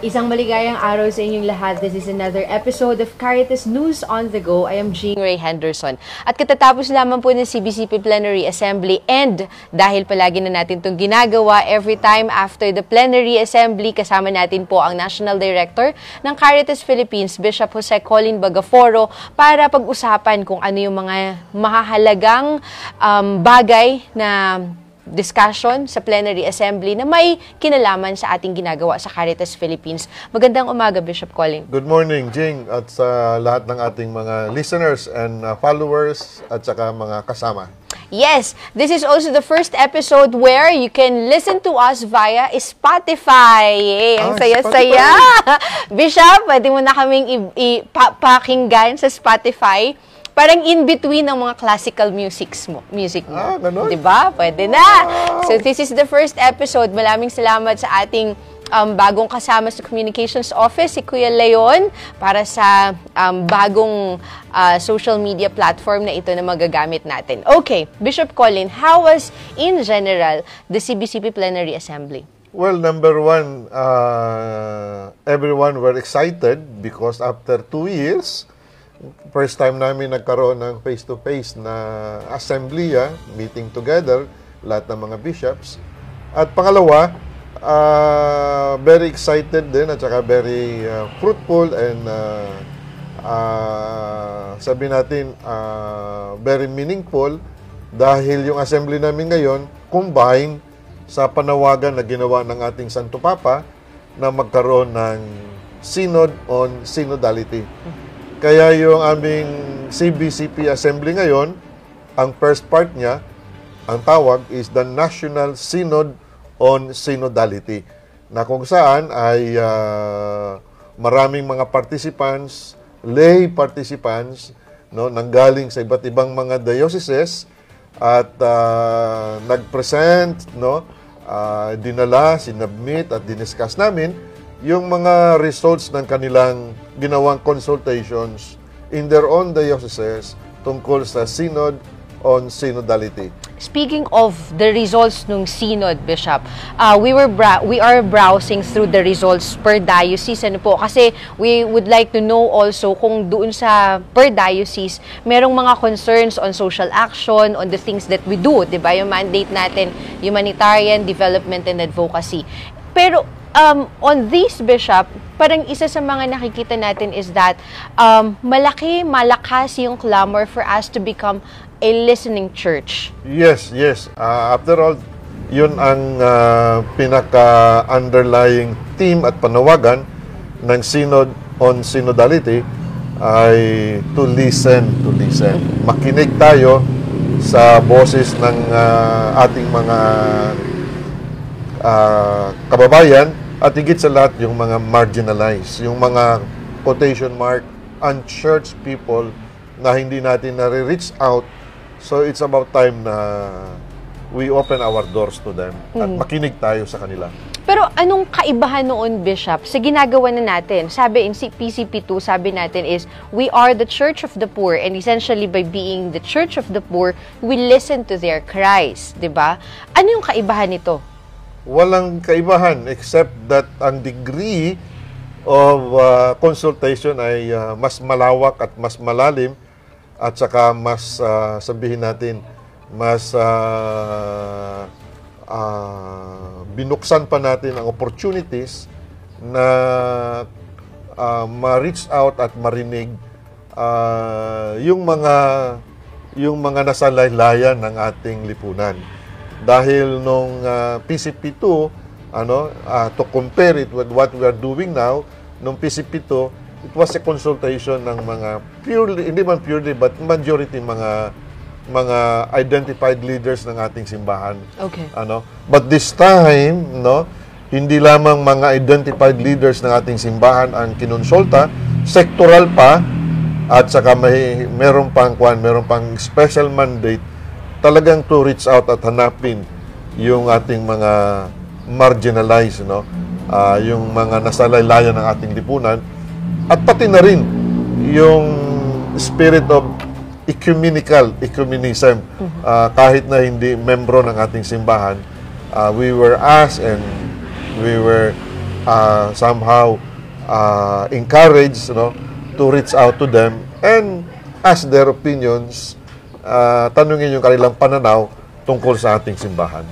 Isang maligayang araw sa inyong lahat. This is another episode of Caritas News on the Go. I am Jean Ray Henderson. At katatapos lamang po ng CBCP Plenary Assembly and dahil palagi na natin itong ginagawa every time after the Plenary Assembly, kasama natin po ang National Director ng Caritas Philippines, Bishop Jose Colin Bagaforo, para pag-usapan kung ano yung mga mahahalagang um, bagay na discussion sa plenary assembly na may kinalaman sa ating ginagawa sa Caritas Philippines. Magandang umaga, Bishop Colin. Good morning, Jing, at sa lahat ng ating mga listeners and uh, followers at saka mga kasama. Yes, this is also the first episode where you can listen to us via Spotify. Yay, ang Ah, saya-saya. Bishop, pwede mo na kaming ipakinggan sa Spotify parang in between ng mga classical musics mo, music mo. Ah, ganun? 'Di ba? Pwede na. So this is the first episode. Maraming salamat sa ating um, bagong kasama sa Communications Office, si Kuya Leon, para sa um, bagong uh, social media platform na ito na magagamit natin. Okay, Bishop Colin, how was in general the CBCP Plenary Assembly? Well, number one, uh, everyone were excited because after two years, first time namin nagkaroon ng face-to-face na assembly, ah, meeting together, lahat ng mga bishops. At pangalawa, uh, very excited din at saka very uh, fruitful and uh, uh, sabi natin uh, very meaningful dahil yung assembly namin ngayon combine sa panawagan na ginawa ng ating Santo Papa na magkaroon ng synod on synodality. Kaya yung aming CBCP Assembly ngayon, ang first part niya, ang tawag is the National Synod on Synodality na kung saan ay uh, maraming mga participants, lay participants, no, nanggaling sa iba't ibang mga dioceses at uh, nag-present, no, uh, dinala, sinubmit at diniscuss namin yung mga results ng kanilang ginawang consultations in their own dioceses tungkol sa synod on synodality. Speaking of the results nung synod, Bishop, uh, we were we are browsing through the results per diocese ano po kasi we would like to know also kung doon sa per diocese merong mga concerns on social action, on the things that we do, 'di ba? Yung mandate natin, humanitarian development and advocacy. Pero um, on this bishop, parang isa sa mga nakikita natin is that um, malaki, malakas yung clamor for us to become a listening church. Yes, yes. Uh, after all, yun ang uh, pinaka-underlying theme at panawagan ng Synod on Synodality ay to listen, to listen. Makinig tayo sa boses ng uh, ating mga uh, kababayan at higit sa lahat yung mga marginalized, yung mga quotation mark unchurched people na hindi natin nare-reach out. So it's about time na we open our doors to them at makinig tayo sa kanila. Pero anong kaibahan noon, Bishop, sa ginagawa na natin? Sabi in PCP2, sabi natin is, we are the church of the poor and essentially by being the church of the poor, we listen to their cries, 'di ba? Ano yung kaibahan nito? Walang kaibahan except that ang degree of uh, consultation ay uh, mas malawak at mas malalim at saka mas uh, sabihin natin mas uh, uh, binuksan pa natin ang opportunities na uh, ma-reach out at marinig uh, yung mga yung mga nasa laylayan ng ating lipunan. Dahil nung uh, PCP2, ano, uh, to compare it with what we are doing now, nung PCP2, it was a consultation ng mga purely, hindi man purely, but majority mga mga identified leaders ng ating simbahan. Okay. Ano? But this time, no, hindi lamang mga identified leaders ng ating simbahan ang kinonsulta, sectoral pa, at saka may meron pang kwan, meron pang special mandate talagang to reach out at hanapin yung ating mga marginalized, no? Ah, yung mga nasa laylayan ng ating lipunan at pati na rin yung spirit of ecumenical ecumenism. Ah, kahit na hindi membro ng ating simbahan ah, we were asked and we were uh, somehow uh, encouraged you know, to reach out to them and ask their opinions, uh, tanungin yung kanilang pananaw tungkol sa ating simbahan.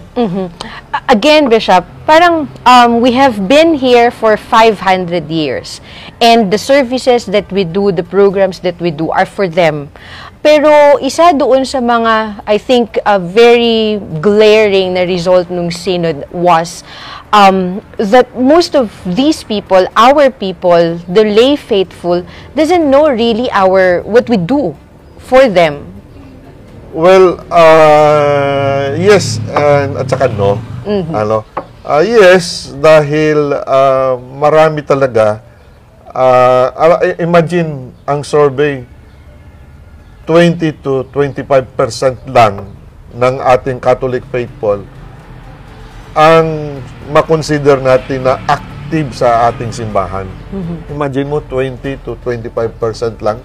A- Again, Bishop, parang um, we have been here for 500 years. And the services that we do, the programs that we do are for them. Pero isa doon sa mga, I think, a very glaring na result nung synod was um, that most of these people, our people, the lay faithful, doesn't know really our what we do for them. Well, uh, yes, and at saka no. Ano? Ah, yes, dahil ah, marami talaga. ah, imagine ang survey, 20 to 25% lang ng ating Catholic faithful ang makonsider natin na active sa ating simbahan. Imagine mo, 20 to 25% lang.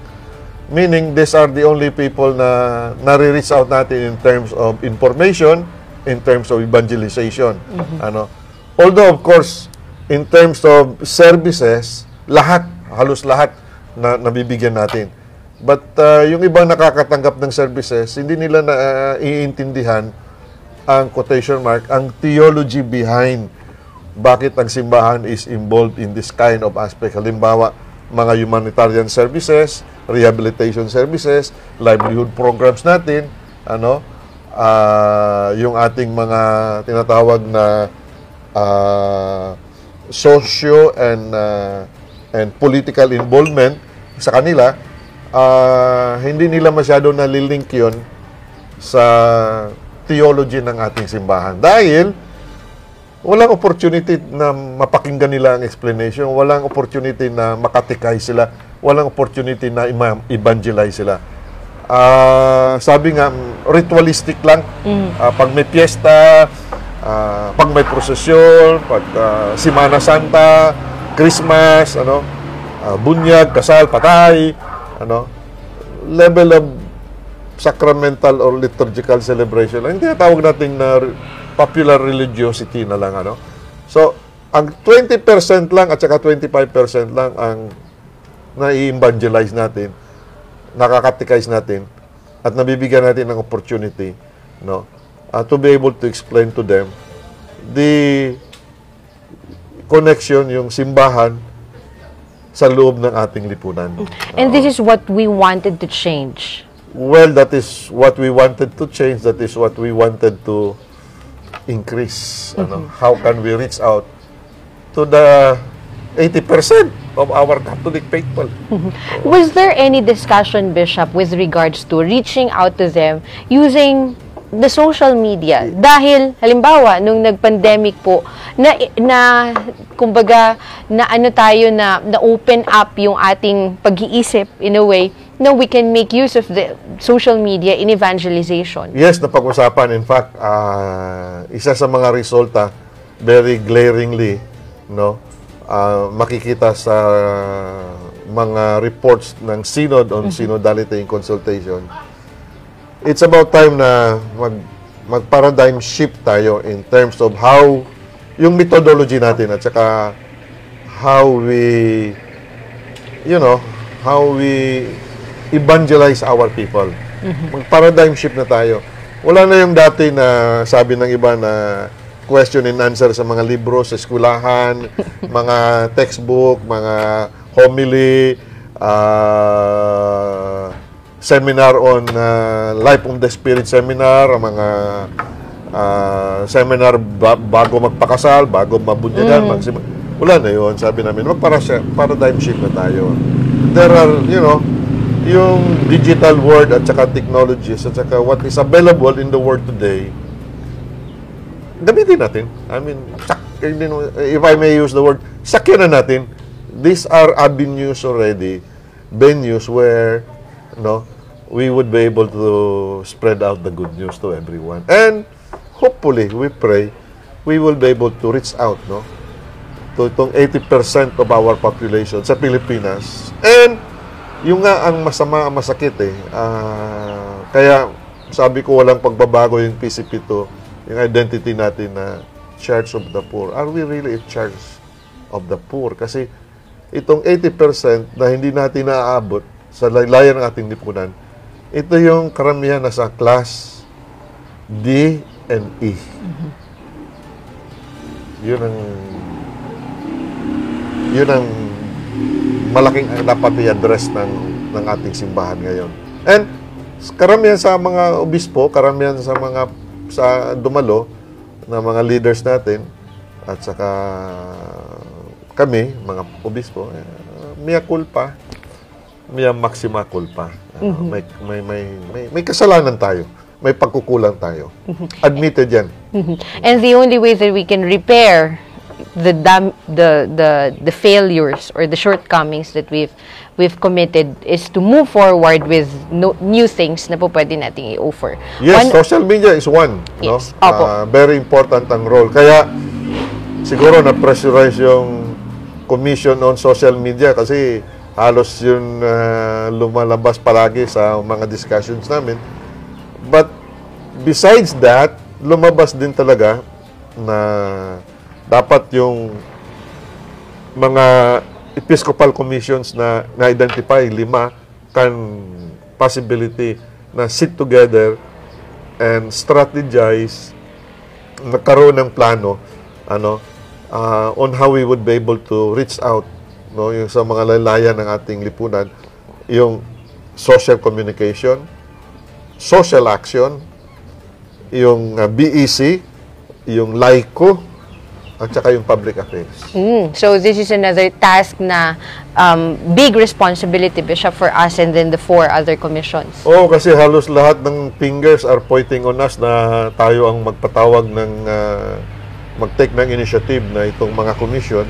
Meaning, these are the only people na nare-reach out natin in terms of information, in terms of evangelization. Ano? Although, of course, in terms of services, lahat, halos lahat na nabibigyan natin. But uh, yung ibang nakakatanggap ng services, hindi nila na uh, iintindihan ang quotation mark, ang theology behind bakit ang simbahan is involved in this kind of aspect. Halimbawa, mga humanitarian services, rehabilitation services, livelihood programs natin, ano, ah, yung ating mga tinatawag na ah, socio and ah, and political involvement sa kanila, ah, hindi nila masyado nalilink yun sa theology ng ating simbahan. Dahil, walang opportunity na mapakinggan nila ang explanation, walang opportunity na makatikay sila, walang opportunity na evangelize sila. Ah, sabi nga, ritualistic lang. Ah, pag may piyesta, ah, pag may prosesyon, pag ah, Simana Santa, Christmas, ano, ah, bunyag, kasal, patay, ano, level of sacramental or liturgical celebration. Yung tinatawag natin na popular religiosity na lang. Ano? So, ang 20% lang at saka 25% lang ang na-evangelize natin, nakakatikize natin, at nabibigyan natin ng opportunity no, uh, to be able to explain to them the connection, yung simbahan sa loob ng ating lipunan. And this is what we wanted to change. Well, that is what we wanted to change. That is what we wanted to increase. Ano, how can we reach out to the 80% of our Catholic faithful? Was there any discussion, Bishop, with regards to reaching out to them using the social media? Dahil, halimbawa, nung nag-pandemic po, na, na kumbaga, na ano tayo na, na open up yung ating pag-iisip in a way na we can make use of the social media in evangelization. Yes, napag-usapan. In fact, ah, isa sa mga resulta, very glaringly, no, ah, makikita sa mga reports ng Synod on Synodality and Consultation. It's about time na mag, mag-paradigm shift tayo in terms of how yung methodology natin at saka how we you know, how we evangelize our people. Mag-paradigm shift na tayo. Wala na yung dati na sabi ng iba na question and answer sa mga libro, sa eskwelahan, mga textbook, mga homily, ah, seminar on ah, Life of the Spirit seminar, ang mga ah, seminar ba- bago magpakasal, bago mabunyagan, magsim- wala na yun. Sabi namin, magpara paradigm shift na tayo. There are, you know, yung digital world at saka technologies at saka what is available in the world today, gamitin natin. I mean, if I may use the word, sakyan na natin. These are avenues already, venues where, no, we would be able to spread out the good news to everyone. And hopefully, we pray, we will be able to reach out, no, to itong 80% of our population sa Pilipinas. And yung nga ang masama, ang masakit eh. Ah, kaya sabi ko walang pagbabago yung PCP2, yung identity natin na Church of the Poor. Are we really a Church of the Poor? Kasi itong 80% na hindi natin naaabot sa laylayan ng ating lipunan, ito yung karamihan na sa class D and E. Yun ang yun ang malaking dapat i-address ng, ng ating simbahan ngayon. And karamihan sa mga obispo, karamihan sa mga sa dumalo na mga leaders natin at saka kami, mga obispo, eh, mia culpa, mia maxima culpa. Uh, may, may, may, may, may kasalanan tayo. May pagkukulang tayo. Admitted yan. Mhm. And the only way that we can repair the dam- the the the failures or the shortcomings that we've we've committed is to move forward with no, new things na po pwede nating i-offer. Yes, One- social media is one. no? Yes, opo. Ah, very important ang role. Kaya siguro na-pressurize yung commission on social media kasi halos yun ah, lumalabas palagi sa mga discussions namin. But besides that, lumabas din talaga na dapat yung mga episcopal commissions na na-identify, lima, can possibility na sit together and strategize, nagkaroon ng plano, ano, ah, on how we would be able to reach out, no, yung sa mga lalayan ng ating lipunan, yung social communication, social action, yung ah, BEC, yung LICO, at saka yung public affairs. Mm, so this is another task na um, big responsibility, Bishop, for us and then the four other commissions. Oo, kasi halos lahat ng fingers are pointing on us na tayo ang magpatawag ng ah, mag-take ng initiative na itong mga commission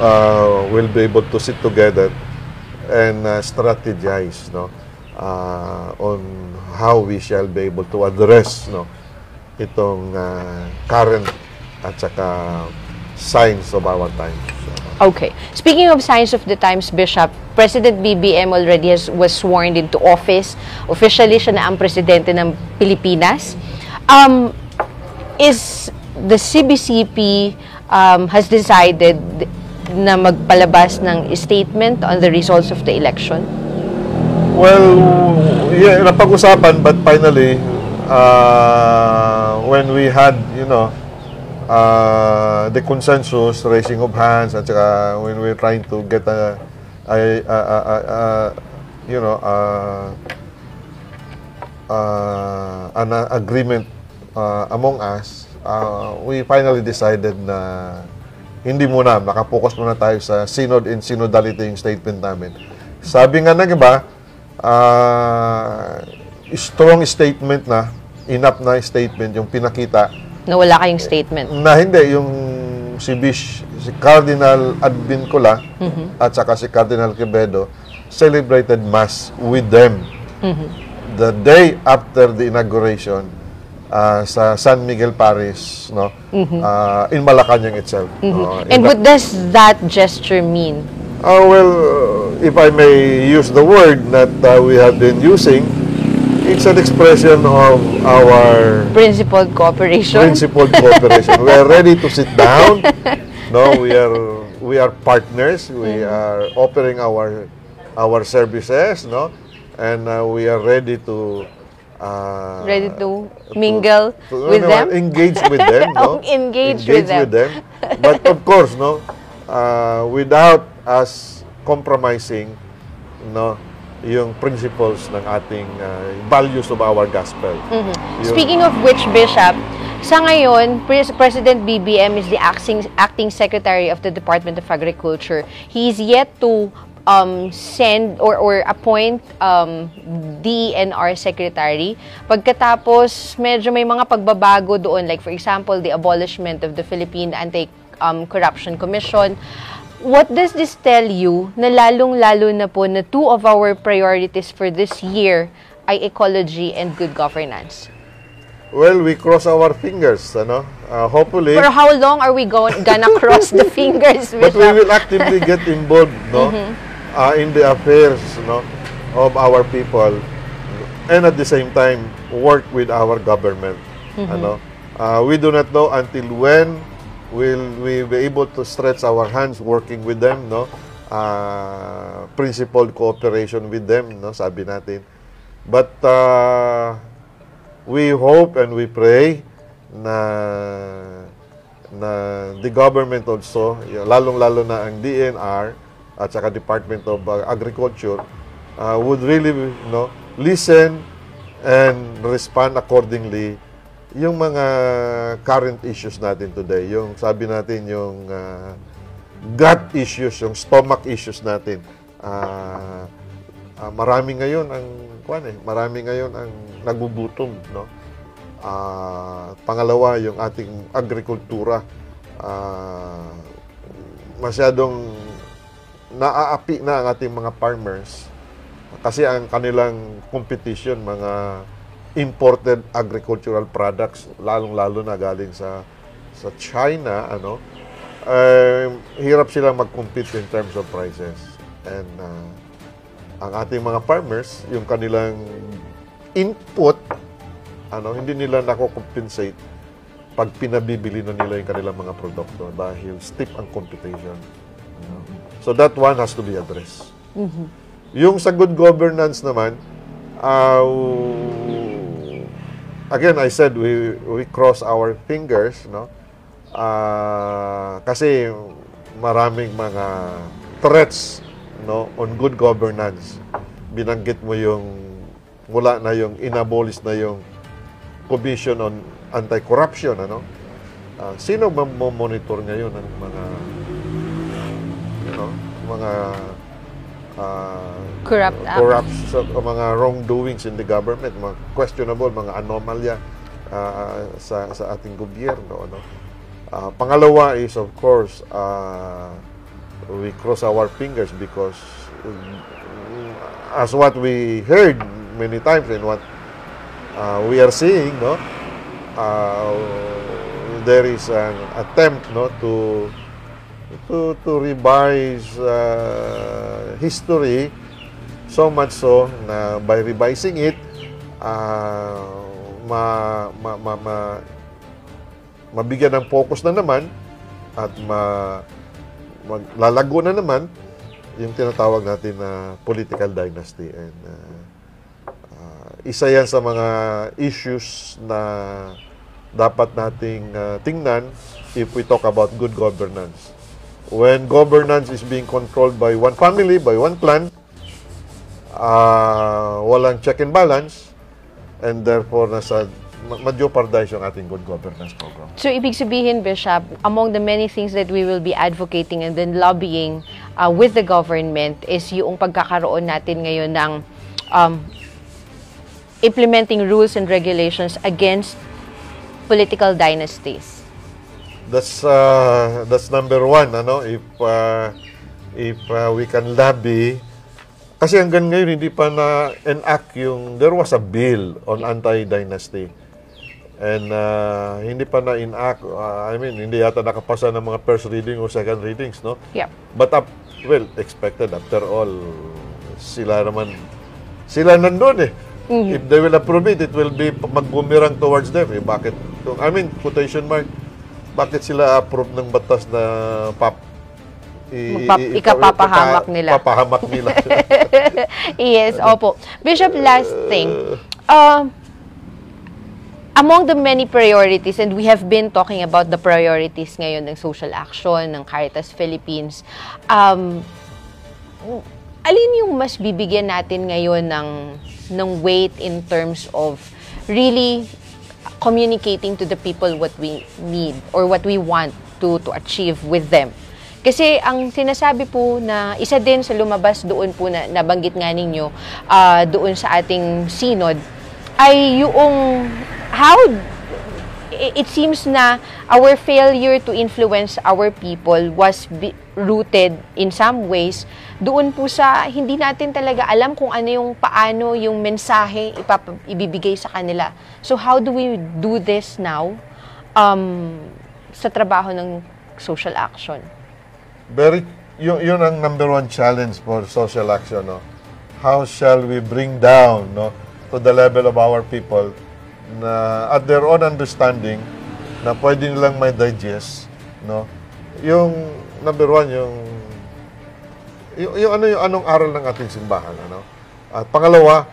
uh, will be able to sit together and uh, strategize no uh, on how we shall be able to address no itong uh, current at saka signs of our times. Okay. Speaking of signs of the times, Bishop, President BBM already has, was sworn into office. Officially, siya na ang presidente ng Pilipinas. Um, is the CBCP um, has decided na magpalabas ng statement on the results of the election? Well, yeah, napag-usapan but finally uh, when we had, you know, uh, the consensus, raising of hands, at saka when we're trying to get a, a, a, a, a, a you know, a, uh, an agreement uh, among us, uh, we finally decided na hindi muna, nakapokus muna tayo sa synod and synodality yung statement namin. Sabi nga ng iba, uh, strong statement na, enough na statement yung pinakita Na wala kayong statement. na hindi yung si Bish, si Cardinal Advincula at saka si Cardinal Quevedo celebrated mass with them the day after the inauguration uh, sa San Miguel Parish no uh, in Malacanang itself no, in And what does that gesture mean? Uh, well, uh, if I may use the word that uh, we have been using, it's an expression of our Principled cooperation? principled cooperation. we are ready to sit down. No, we are we are partners. We are offering our our services. No, and uh, we are ready to. Uh, Ready to mingle to- with no, them? Engage with them. no? Engage with them. But of course, no, uh, without us compromising, no, yung principles ng ating uh, values of our gospel. Yung- Speaking of which, Bishop, sa ngayon, Pres- President BBM is the acting, acting Secretary of the Department of Agriculture. He is yet to um, send or, or appoint um, DNR Secretary. Pagkatapos, medyo may mga pagbabago doon. Like for example, the abolishment of the Philippine Anti Anti-Corruption Commission. What does this tell you na lalong-lalo na po na two of our priorities for this year ay ecology and good governance? Well, we cross our fingers, ano? Uh, hopefully, For how long are we going gonna cross the fingers, but we Bishop? will actively get involved, no? Uh, in the affairs, no, of our people, and at the same time work with our government, ano? Uh, we do not know until when will we be able to stretch our hands working with them, no? Uh, principled cooperation with them, no? Sabi natin. But uh, we hope and we pray na na the government also, lalong-lalo na ang DNR at saka Department of uh, Agriculture uh, would really you know, listen and respond accordingly yung mga current issues natin today. Yung sabi natin yung uh, gut issues, yung stomach issues natin. Ah, ah, marami ngayon ang kuan eh, marami ngayon ang nagugutom, no? Ah, pangalawa, yung ating agrikultura ah, masyadong naaapi na ang ating mga farmers kasi ang kanilang competition mga imported agricultural products lalong-lalo na galing sa sa China ano eh, hirap silang mag-compete in terms of prices and ah, ang ating mga farmers yung kanilang input ano hindi nila nako-compensate pag pinabibili na nila yung kanilang mga produkto dahil steep ang competition. So that one has to be addressed. Yung sa good governance naman, uh, again, I said we we cross our fingers, no? Ah, kasi maraming mga threats no on good governance. Binanggit mo yung mula na yung inabolish na yung Commission on Anti-Corruption, ano? Ah, sino ba monitor ngayon ng mga mga ah, Corrupt acts. corruption o mga wrongdoings in the government, mga questionable, mga anomalya ah, sa sa ating gobyerno, ano? Ah, pangalawa is of course ah, we cross our fingers because as what we heard many times and what uh, we are seeing, no, uh, there is an attempt, no, to to to revise uh, history so much so na by revising it, uh, ma, ma, ma, ma, mabigyan ng focus na naman at ma, maglalago na naman yung tinatawag natin na political dynasty and uh, uh, isa yan sa mga issues na dapat nating uh, tingnan if we talk about good governance. When governance is being controlled by one family, by one clan, uh, walang check and balance, and therefore nasa ma- ma-jeopardize yung ating good governance program. So, ibig sabihin, Bishop, among the many things that we will be advocating and then lobbying uh, with the government is yung pagkakaroon natin ngayon ng um, implementing rules and regulations against political dynasties. That's uh, that's number one, ano? If uh, if uh, we can lobby kasi hanggang ngayon hindi pa na enact yung there was a bill on anti-dynasty. And uh, hindi pa na enact uh, I mean hindi yata nakapasa ng mga first reading o second readings, no? Yep. But up, well, expected after all sila naman sila nandun eh. If they will approve it, it will be mag-boomerang towards them. Eh. Bakit? I mean, quotation mark, bakit sila approve ng batas na pap, i- Magpap- i- ikapapahamak nila. Papahamak nila. yes, opo. Bishop, last thing. Uh, among the many priorities, and we have been talking about the priorities ngayon ng social action, ng Caritas Philippines, um, alin yung mas bibigyan natin ngayon ng, ng weight in terms of really communicating to the people what we need or what we want to to achieve with them. Kasi ang sinasabi po na isa din sa lumabas doon po na nabanggit nga ninyo ah, doon sa ating synod ay yung how it seems na our failure to influence our people was rooted in some ways doon po sa hindi natin talaga alam kung ano yung paano yung mensahe ipap- ibibigay sa kanila. So how do we do this now um, sa trabaho ng social action? Very, yun, yun ang number one challenge for social action, no? How shall we bring down, no, to the level of our people na at their own understanding na pwede nilang may digest, no? Yung number one, yung yung, yung ano yung anong aral ng ating simbahan, ano? At pangalawa,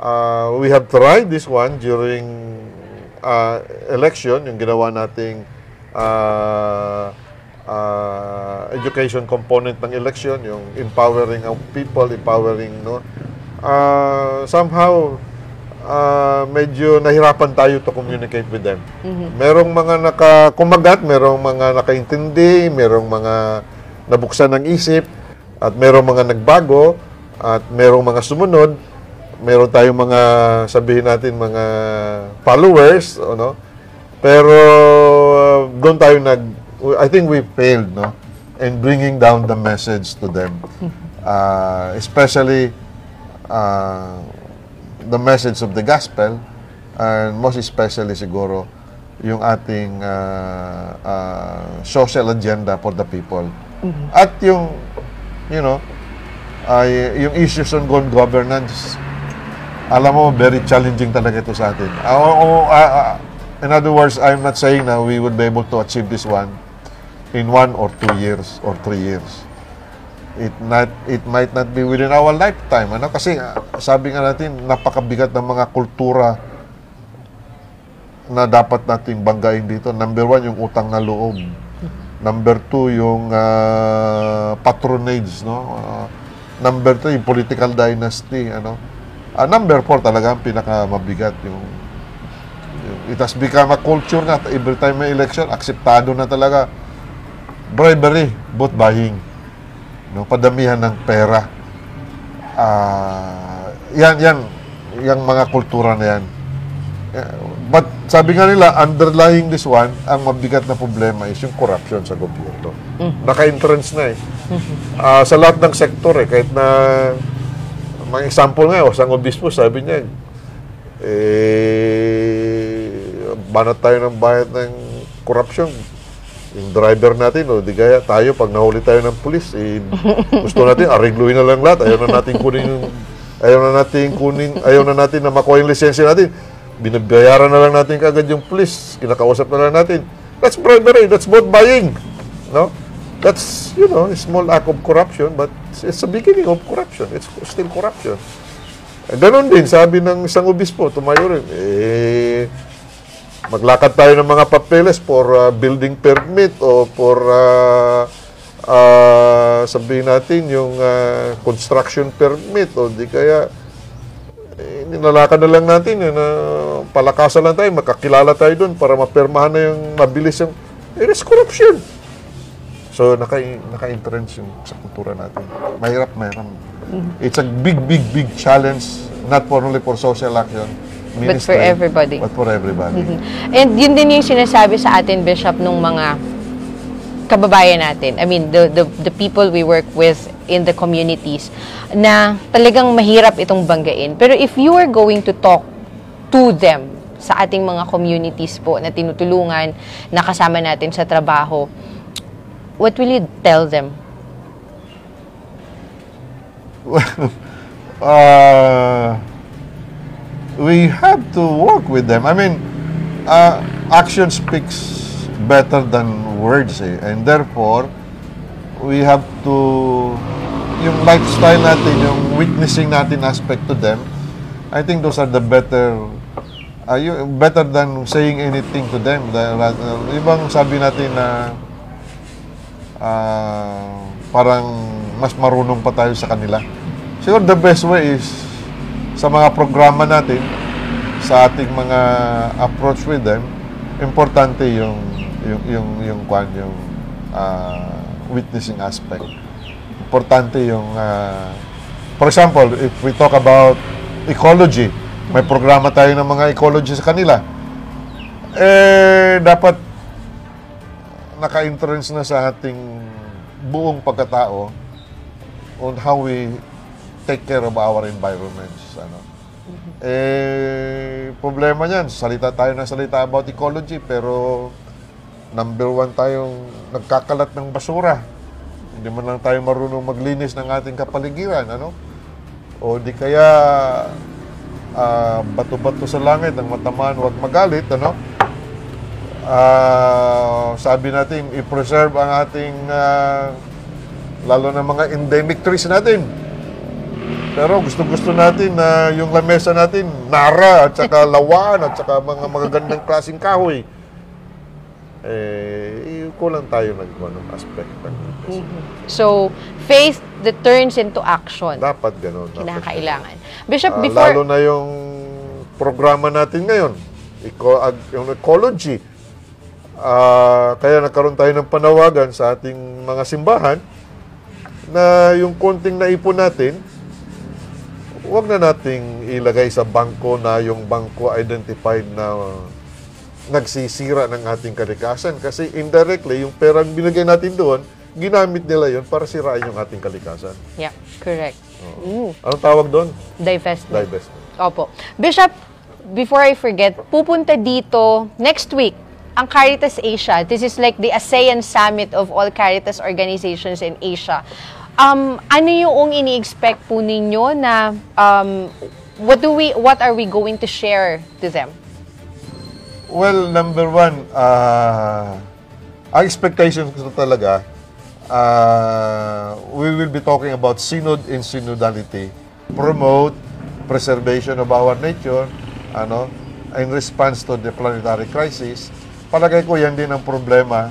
uh, we have tried this one during uh, election, yung ginawa nating uh, uh, education component ng election, yung empowering of people, empowering, no? Uh, somehow, uh, medyo nahirapan tayo to communicate with them. Merong mga nakakumagat, merong mga nakaintindi, merong mga nabuksan ng isip, at merong mga nagbago, at merong mga sumunod, meron tayong mga, sabihin natin, mga followers, ano? Pero uh, doon tayo nag, I think we failed, no? In bringing down the message to them. Uh, especially uh, the message of the gospel, and most especially siguro, yung ating uh, uh, social agenda for the people. At yung, you know, ay yung issues on good governance, alam mo, very challenging talaga ito sa atin. Uh, uh, uh, in other words, I'm not saying na we would be able to achieve this one in one or two years or three years. It not it might not be within our lifetime. Ano? Kasi uh, sabi nga natin, napakabigat ng mga kultura na dapat nating banggain dito. Number one, yung utang na loob. Number two, yung uh, patronage, no? Uh, number three, yung political dynasty, ano? Uh, number four talaga ang pinakamabigat yung, yung it has become a culture na every time may election, akseptado na talaga bribery, vote buying. No, padamihan ng pera. Ah, yan yan yung mga kultura na yan. Sabi nga nila, underlying this one, ang mabigat na problema is yung corruption sa gobyerno. Naka-entrance na eh. Ah, sa lahat ng sektor eh, kahit na mga example nga, o, isang obispo, sabi niya, eh, banat tayo ng bayad ng corruption. Yung driver natin, o di kaya tayo, pag nahuli tayo ng pulis, eh, gusto natin, arigluhin na lang lahat. Ayaw na natin kunin yung, ayaw na natin kunin, ayaw na natin na makuha yung lisensya natin. Binabayaran na lang natin kagad yung pulis. Kinakausap na lang natin. That's bribery. That's vote buying. No? That's, you know, a small act of corruption, but it's a beginning of corruption. It's still corruption. Eh, Ganon din, sabi ng isang obispo, tumayo rin, eh, maglakad tayo ng mga papeles for uh, building permit o for uh, uh, sabihin natin yung uh, construction permit o di kaya eh, ninalakad na lang natin yun, na palakasan lang tayo, makakilala tayo doon para mapirmahan na yung mabilis yung it is corruption. So, naka, naka-entrench yung sa kultura natin. Mahirap, mahirap. It's a big, big, big challenge, not for only for social action, But for ministry, everybody. But for everybody. And yun din yung sinasabi sa atin, Bishop, nung mga kababayan natin. I mean, the, the, the people we work with in the communities na talagang mahirap itong banggain. Pero if you are going to talk to them sa ating mga communities po na tinutulungan, na kasama natin sa trabaho, what will you tell them? uh, we have to work with them. I mean, uh, action speaks better than words, eh. and therefore, we have to, yung lifestyle natin, yung witnessing natin aspect to them, I think those are the better, uh, better than saying anything to them. The, uh, ibang sabi natin na ah, parang mas marunong pa tayo sa kanila. Siguro the best way is sa mga programa natin, sa ating mga approach with them, importante yung yung yung yung kwan yung ah, witnessing aspect. Importante yung ah, for example, if we talk about ecology, may programa tayo ng mga ecology sa kanila. Eh, dapat naka-influence na sa ating buong pagkatao on how we take care of our environments. Ano. Eh, problema niyan, salita tayo ng salita about ecology, pero number one tayong nagkakalat ng basura. Hindi man lang tayo marunong maglinis ng ating kapaligiran, ano? O di kaya ah, bato-bato sa langit, ang matamaan huwag magalit, ano? Ah, sabi natin, i-preserve ang ating ah, lalo na mga endemic trees natin. Pero gusto-gusto natin na yung lamesa natin, nara, at saka lawan, at saka mga magagandang klaseng kahoy. Eh, kulang tayo ng ano, aspect. ng- So, faith that turns into action. Dapat ganun. dapat Kinakailangan. Bishop, Ah, before... lalo na yung programa natin ngayon, eco, ag, yung ecology. Ah, kaya nagkaroon tayo ng panawagan sa ating mga simbahan na yung konting naipon natin, huwag na nating ilagay sa bangko na yung bangko identified na nagsisira ng ating kalikasan. Kasi indirectly, yung perang binigay natin doon, ginamit nila yon para sirain yung ating kalikasan. Yeah, correct. Ooh, Anong tawag doon? divestment. Divestment. Opo. Bishop, before I forget, pupunta dito next week ang Caritas Asia. This is like the ASEAN summit of all Caritas organizations in Asia. Um, ano yung ini-expect po ninyo na um, what do we what are we going to share to them? Well, number one, uh, ang expectations ko talaga, uh, we will be talking about synod in synodality, promote preservation of our nature, ano, in response to the planetary crisis. Palagay ko yan din ang problema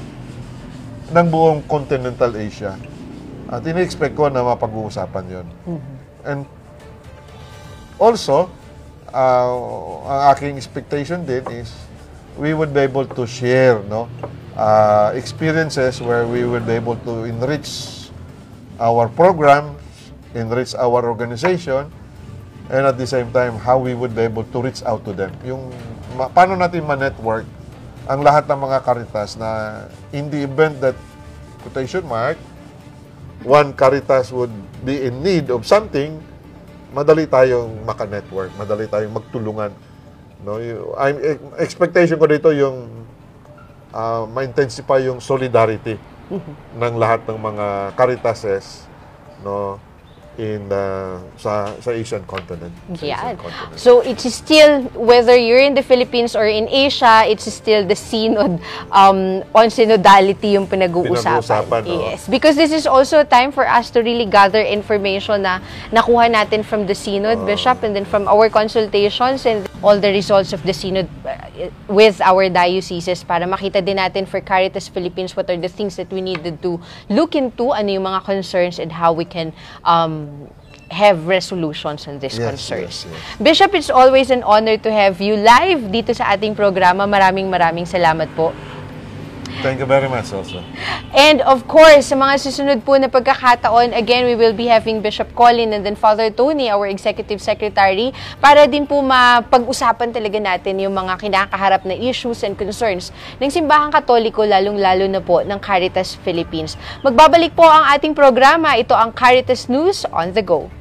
ng buong continental Asia. At ini-expect ko na mapag-uusapan yon. And also, uh, ang aking expectation din is we would be able to share no uh, experiences where we would be able to enrich our programs, enrich our organization, and at the same time, how we would be able to reach out to them. Yung ma- paano natin ma-network ang lahat ng mga karitas na in the event that, quotation mark, one Caritas would be in need of something, madali tayong maka-network, madali tayong magtulungan. No, You- I'm expectation ko dito yung ah, ma-intensify yung solidarity ng lahat ng mga Caritases no in ah, sa sa Asian continent. Sa Yeah. Asian continent. So it's still whether you're in the Philippines or in Asia, it's still the synod um, on synodality yung pinag-uusapan. Pinag-uusapan. Yes, because this is also a time for us to really gather information na nakuha natin from the synod, bishop, and then from our consultations and all the results of the synod uh, with our dioceses para makita din natin for Caritas Philippines what are the things that we needed to look into, ano yung mga concerns and how we can um, have resolutions on these Yes, concerns. yes, yes. Bishop, it's always an honor to have you live dito sa ating programa. Maraming maraming salamat po. Thank you very much also. And of course, sa mga susunod po na pagkakataon, again, we will be having Bishop Colin and then Father Tony, our Executive Secretary, para din po mapag-usapan talaga natin yung mga kinakaharap na issues and concerns ng Simbahang Katoliko, lalong-lalo na po ng Caritas Philippines. Magbabalik po ang ating programa. Ito ang Caritas News on the Go.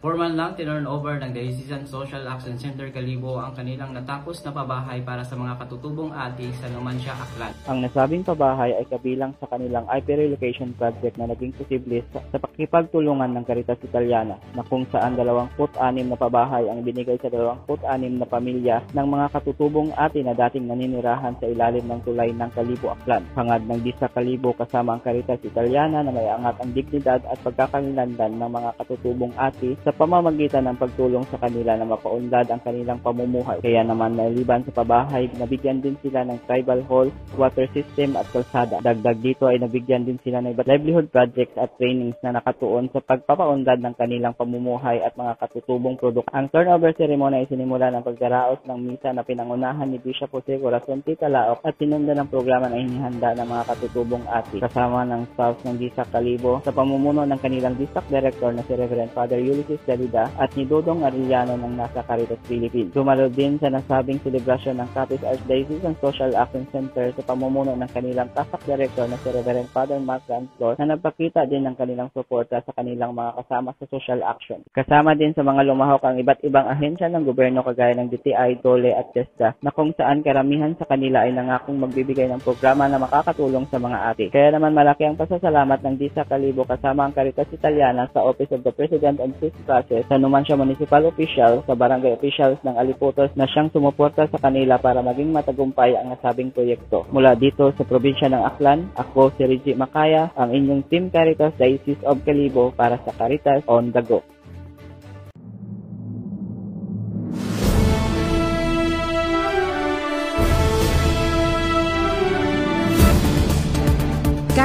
Formal lang tinurn over ng Diocesan Social Action Center Kalibo ang kanilang natapos na pabahay para sa mga katutubong ati sa Numancia, Aklan. Ang nasabing pabahay ay kabilang sa kanilang IP relocation project na naging posible sa, sa pakipagtulungan ng Caritas Italiana na kung saan 26 na pabahay ang binigay sa 26 na pamilya ng mga katutubong ati na dating naninirahan sa ilalim ng tulay ng Kalibo, Aklan. Hangad ng Disa Kalibo kasama ang Caritas Italiana na may angat ang dignidad at pagkakalinlandan ng mga katutubong ati sa pamamagitan ng pagtulong sa kanila na mapaunlad ang kanilang pamumuhay. Kaya naman maliban sa pabahay, nabigyan din sila ng tribal hall, water system at kalsada. Dagdag dito ay nabigyan din sila ng livelihood projects at trainings na nakatuon sa pagpapaunlad ng kanilang pamumuhay at mga katutubong produkto. Ang turnover ceremony ay sinimula ng pagdaraos ng misa na pinangunahan ni Bishop Jose Corazon T. Talaok at sinunda ng programa na inihanda ng mga katutubong ati kasama ng spouse ng Disak Kalibo sa pamumuno ng kanilang Disak Director na si Reverend Father Ulysses Dalida at ni Dodong Arellano ng nasa Caritas Philippines. Dumalo din sa nasabing selebrasyon ng Capiz Archdiocese and Social Action Center sa pamumuno ng kanilang tasak director na si Reverend Father Mark Ransflor na nagpakita din ng kanilang suporta sa kanilang mga kasama sa social action. Kasama din sa mga lumahok ang iba't ibang ahensya ng gobyerno kagaya ng DTI, DOLE at TESDA na kung saan karamihan sa kanila ay nangakong magbibigay ng programa na makakatulong sa mga ati. Kaya naman malaki ang pasasalamat ng Disa Kalibo kasama ang Caritas Italiana sa Office of the President and Chief process sa Numancia Municipal Official sa barangay officials ng Aliputos na siyang sumuporta sa kanila para maging matagumpay ang nasabing proyekto. Mula dito sa probinsya ng Aklan, ako si Reggie Makaya, ang inyong Team Caritas Diocese of Calibo para sa Caritas on the Go.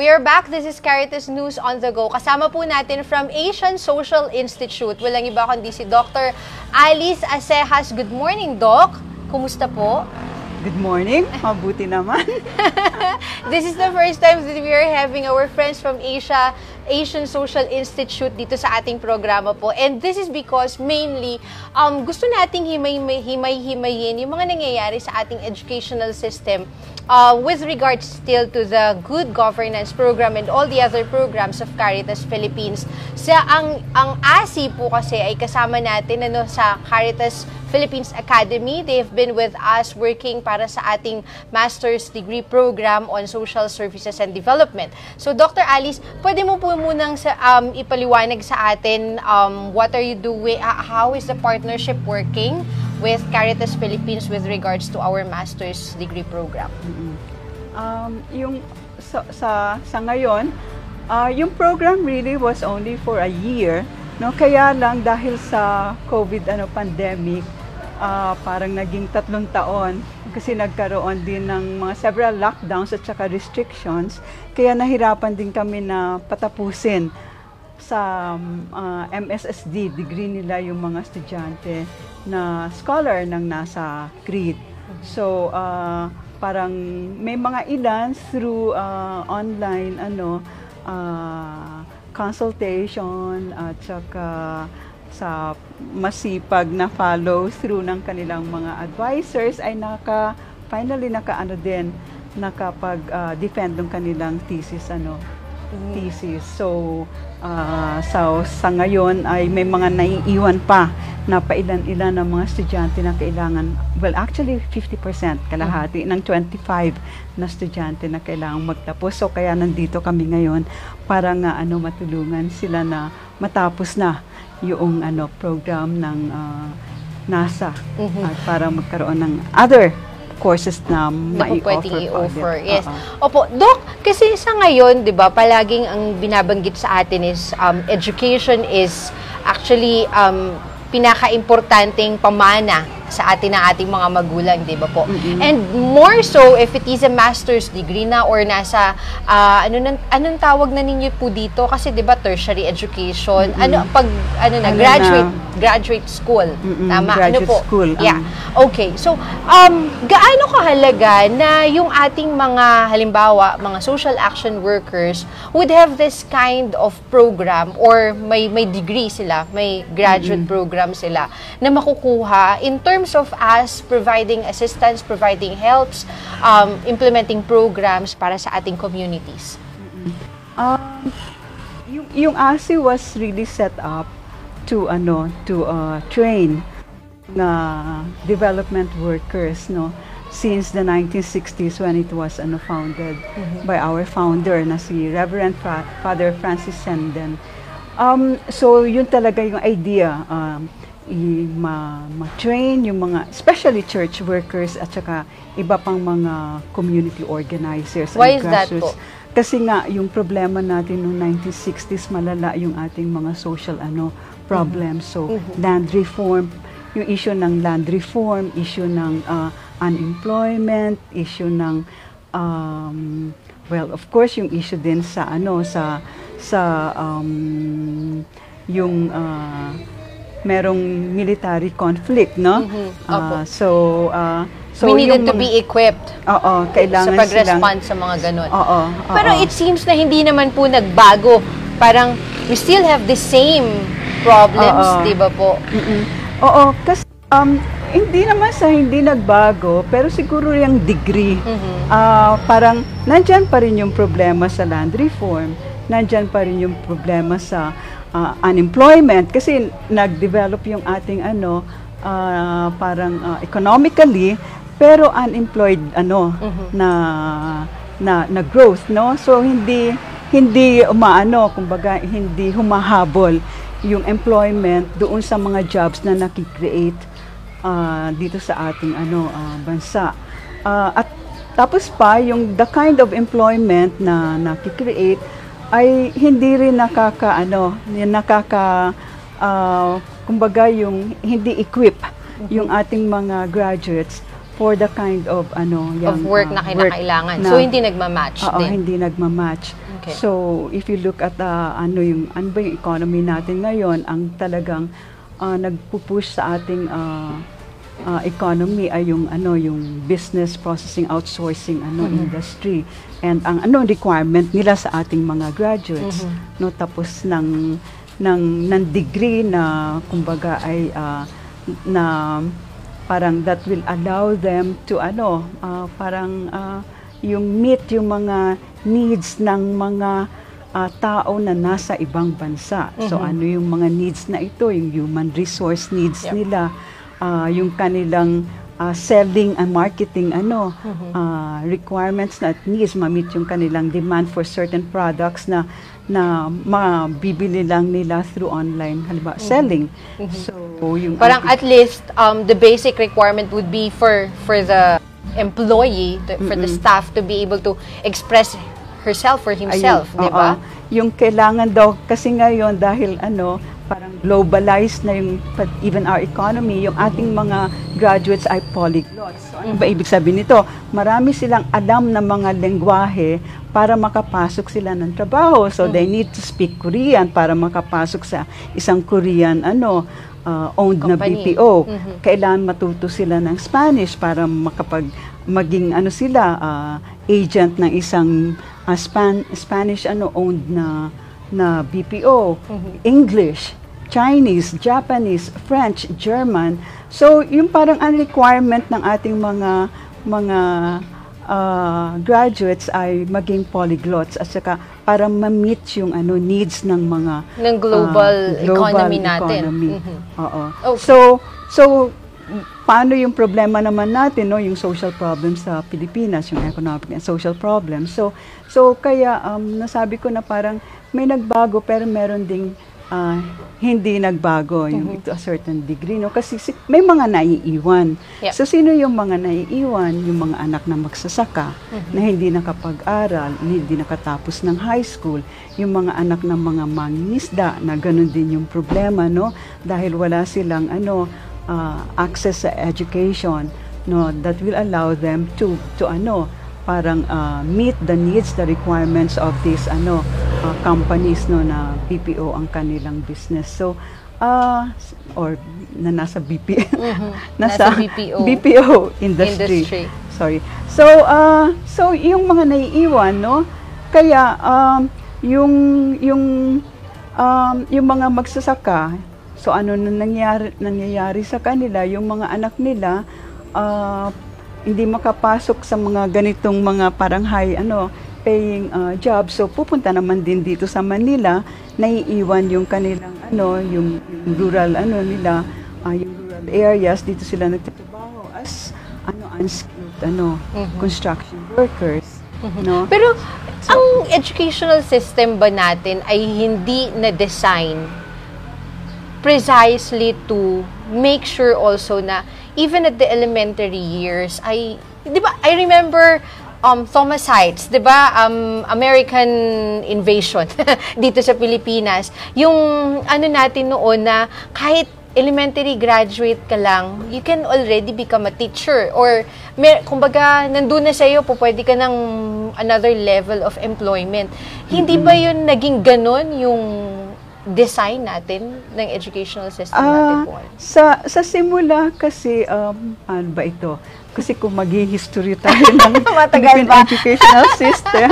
We are back. This is Caritas News on the Go. Kasama po natin from Asian Social Institute. Walang iba kundi si Dr. Alice Acejas. Good morning, Doc. Kumusta po? Good morning. Mabuti naman. This is the first time that we are having our friends from Asia, Asian Social Institute dito sa ating programa po. And this is because mainly, um, gusto nating himay-himayin yung mga nangyayari sa ating educational system uh, with regards still to the good governance program and all the other programs of Caritas Philippines. Sa ang ang ASI po kasi ay kasama natin ano sa Caritas Philippines Academy. They've been with us working para sa ating master's degree program on social services and development. So Dr. Alice, pwede mo po munang sa, um, ipaliwanag sa atin um, what are you doing, uh, how is the partnership working with Caritas Philippines with regards to our master's degree program? Um, yung sa, sa, sa ngayon, uh, yung program really was only for a year. No? Kaya lang dahil sa COVID ano, pandemic, uh, parang naging tatlong taon kasi nagkaroon din ng mga several lockdowns at saka restrictions. Kaya nahirapan din kami na patapusin sa uh, MSSD degree nila yung mga estudyante na scholar ng nasa grade. So, uh, parang may mga ilan through uh, online ano uh, consultation at saka sa masipag na follow through ng kanilang mga advisors ay naka finally naka ano din nakapag uh, defend ng kanilang thesis ano mm. thesis so uh, so, sa ngayon ay may mga naiiwan pa na pailan-ilan ng mga estudyante na kailangan, well actually 50% kalahati mm-hmm. ng 25 na estudyante na kailangan magtapos. So kaya nandito kami ngayon para nga ano matulungan sila na matapos na yung ano program ng uh, NASA mm-hmm. at para magkaroon ng other courses na mai-offer pwedeng i-offer. Yes. Uh-huh. Opo, Doc, kasi sa ngayon, 'di ba, palaging ang binabanggit sa atin is um, education is actually um, pinaka-importanting pamana sa atin ng ating mga magulang, di ba po? And more so, if it is a master's degree na or nasa, ah, ano nan, anong tawag na ninyo po dito? Kasi di ba tertiary education, ano, pag, ano na, Ano graduate, na? graduate school. Mm-mm, Tama, graduate ano po? school, um. Yeah. Okay. So, um, gaano kahalaga na yung ating mga, halimbawa, mga social action workers would have this kind of program or may may degree sila, may graduate program sila na makukuha in terms of us providing assistance, providing helps, um, implementing programs para sa ating communities. Um, yung, yung ASI was really set up to ano to uh, train na development workers no since the 1960s when it was ano founded by our founder na si Reverend Fra- Father Francis Senden. Um, so yun talaga yung idea um, ma-train yung mga especially church workers at saka iba pang mga community organizers Why is that po? Kasi nga yung problema natin noong 1960s malala yung ating mga social ano problems. So land reform, yung issue ng land reform, issue ng uh, unemployment, issue ng um, well, of course yung issue din sa ano sa sa um, yung uh, merong military conflict, no? Mhm. Ah, so uh, so We needed to be equipped Oo, sa kailangan silang pag-respond sa mga ganun. Oo, Pero it seems na hindi naman po nagbago. Parang we still have the same problems, Oo. di ba po? Mm-mm. Oo, kasi um, hindi naman sa hindi nagbago, pero siguro yung degree, Mhm. ah, parang nandyan pa rin yung problema sa land reform, nandyan pa rin yung problema sa ah, unemployment, kasi nag-develop yung ating ano, ah, parang ah, economically, pero unemployed ano na na na growth no? So hindi hindi umaano kumbaga hindi humahabol yung employment doon sa mga jobs na nakikreate ah, dito sa ating ano ah, bansa. Ah, at tapos pa yung the kind of employment na nakikreate ay hindi rin nakaka ano yung nakaka ah, kumbaga yung hindi equip yung ating mga graduates for the kind of ano Of yung, work ah, na kinakailangan. na- so, hindi nagmamatch Oo, din. hindi nagmamatch. Okay. So, if you look at uh, ano yung ano ba yung economy natin ngayon, ang talagang uh, nagpupush sa ating uh, uh, economy ay yung ano yung business processing outsourcing ano Mm-hmm. industry and ang ano requirement nila sa ating mga graduates Mm-hmm. no tapos ng ng ng degree na kumbaga ay uh, na parang that will allow them to ano ah, parang ah, yung meet yung mga needs ng mga ah, tao na nasa ibang bansa. So ano yung mga needs na ito, yung human resource needs Yep. nila, ah, yung kanilang ah, selling and marketing ano ah, requirements na at needs ma-meet yung kanilang demand for certain products na na mabibili lang nila through online halimbawa selling. So yung Parang at least um, the basic requirement would be for for the employee, to- for the staff to be able to express herself or himself, di ba? Yung kailangan daw, kasi ngayon dahil ano, globalized na yung even our economy, yung ating mga graduates ay polyglots. So, ano ba ibig sabihin nito? Marami silang alam na mga lengguwahe para makapasok sila ng trabaho. So they need to speak Korean para makapasok sa isang Korean ano uh, owned na Company. BPO. Kailangan matuto sila ng Spanish para makapag maging ano sila ah, agent ng isang ah, Span- Spanish ano owned na na BPO, English, Chinese, Japanese, French, German. So, yung parang ang requirement ng ating mga mga ah, graduates ay maging polyglots at saka para ma-meet yung ano needs ng mga Ng global ah, economy natin. economy. Mhm. Oo. Okay. So, so paano yung problema naman natin, no, yung social problems sa Pilipinas, yung economic and social problems. So, so kaya um, nasabi ko na parang may nagbago pero meron ding ah, hindi nagbago yung to a certain degree, no? Kasi si- may mga naiiwan. Yep. So, sino yung mga naiiwan? Yung mga anak na magsasaka na hindi nakapag-aral, hindi nakatapos ng high school, yung mga anak ng mga mangingisda na ganun din yung problema, no? Dahil wala silang ano, uh, access sa education no that will allow them to to ano parang uh, meet the needs the requirements of these ano uh, companies no na BPO ang kanilang business so uh, or na nasa BP Mm-hmm. Nasa BPO. BPO industry. Industry. sorry so uh, so yung mga naiiwan no kaya um, yung yung um, yung mga magsasaka so ano na nangyayari, nangyayari sa kanila yung mga anak nila uh, hindi makapasok sa mga ganitong mga parang high ano paying uh, job. So pupunta naman din dito sa Manila. Naiiwan yung kanilang ano yung, yung rural ano nila uh, yung rural areas. Dito sila nagtatrabaho as ano unskilled ano construction workers no? Pero ang educational system ba natin ay hindi na-design precisely to make sure also na even at the elementary years ay 'di ba I remember um Thomas Heights 'di ba um American invasion dito sa Pilipinas yung ano natin noon na kahit elementary graduate ka lang, you can already become a teacher. Or, mer kumbaga, nandun na sa'yo, po pwede ka ng another level of employment. Hindi ba yun naging ganon yung design natin ng educational system natin Ah, po? sa sa simula kasi um ano ba ito? Kasi kung mag-history tayo ng Philippine educational system,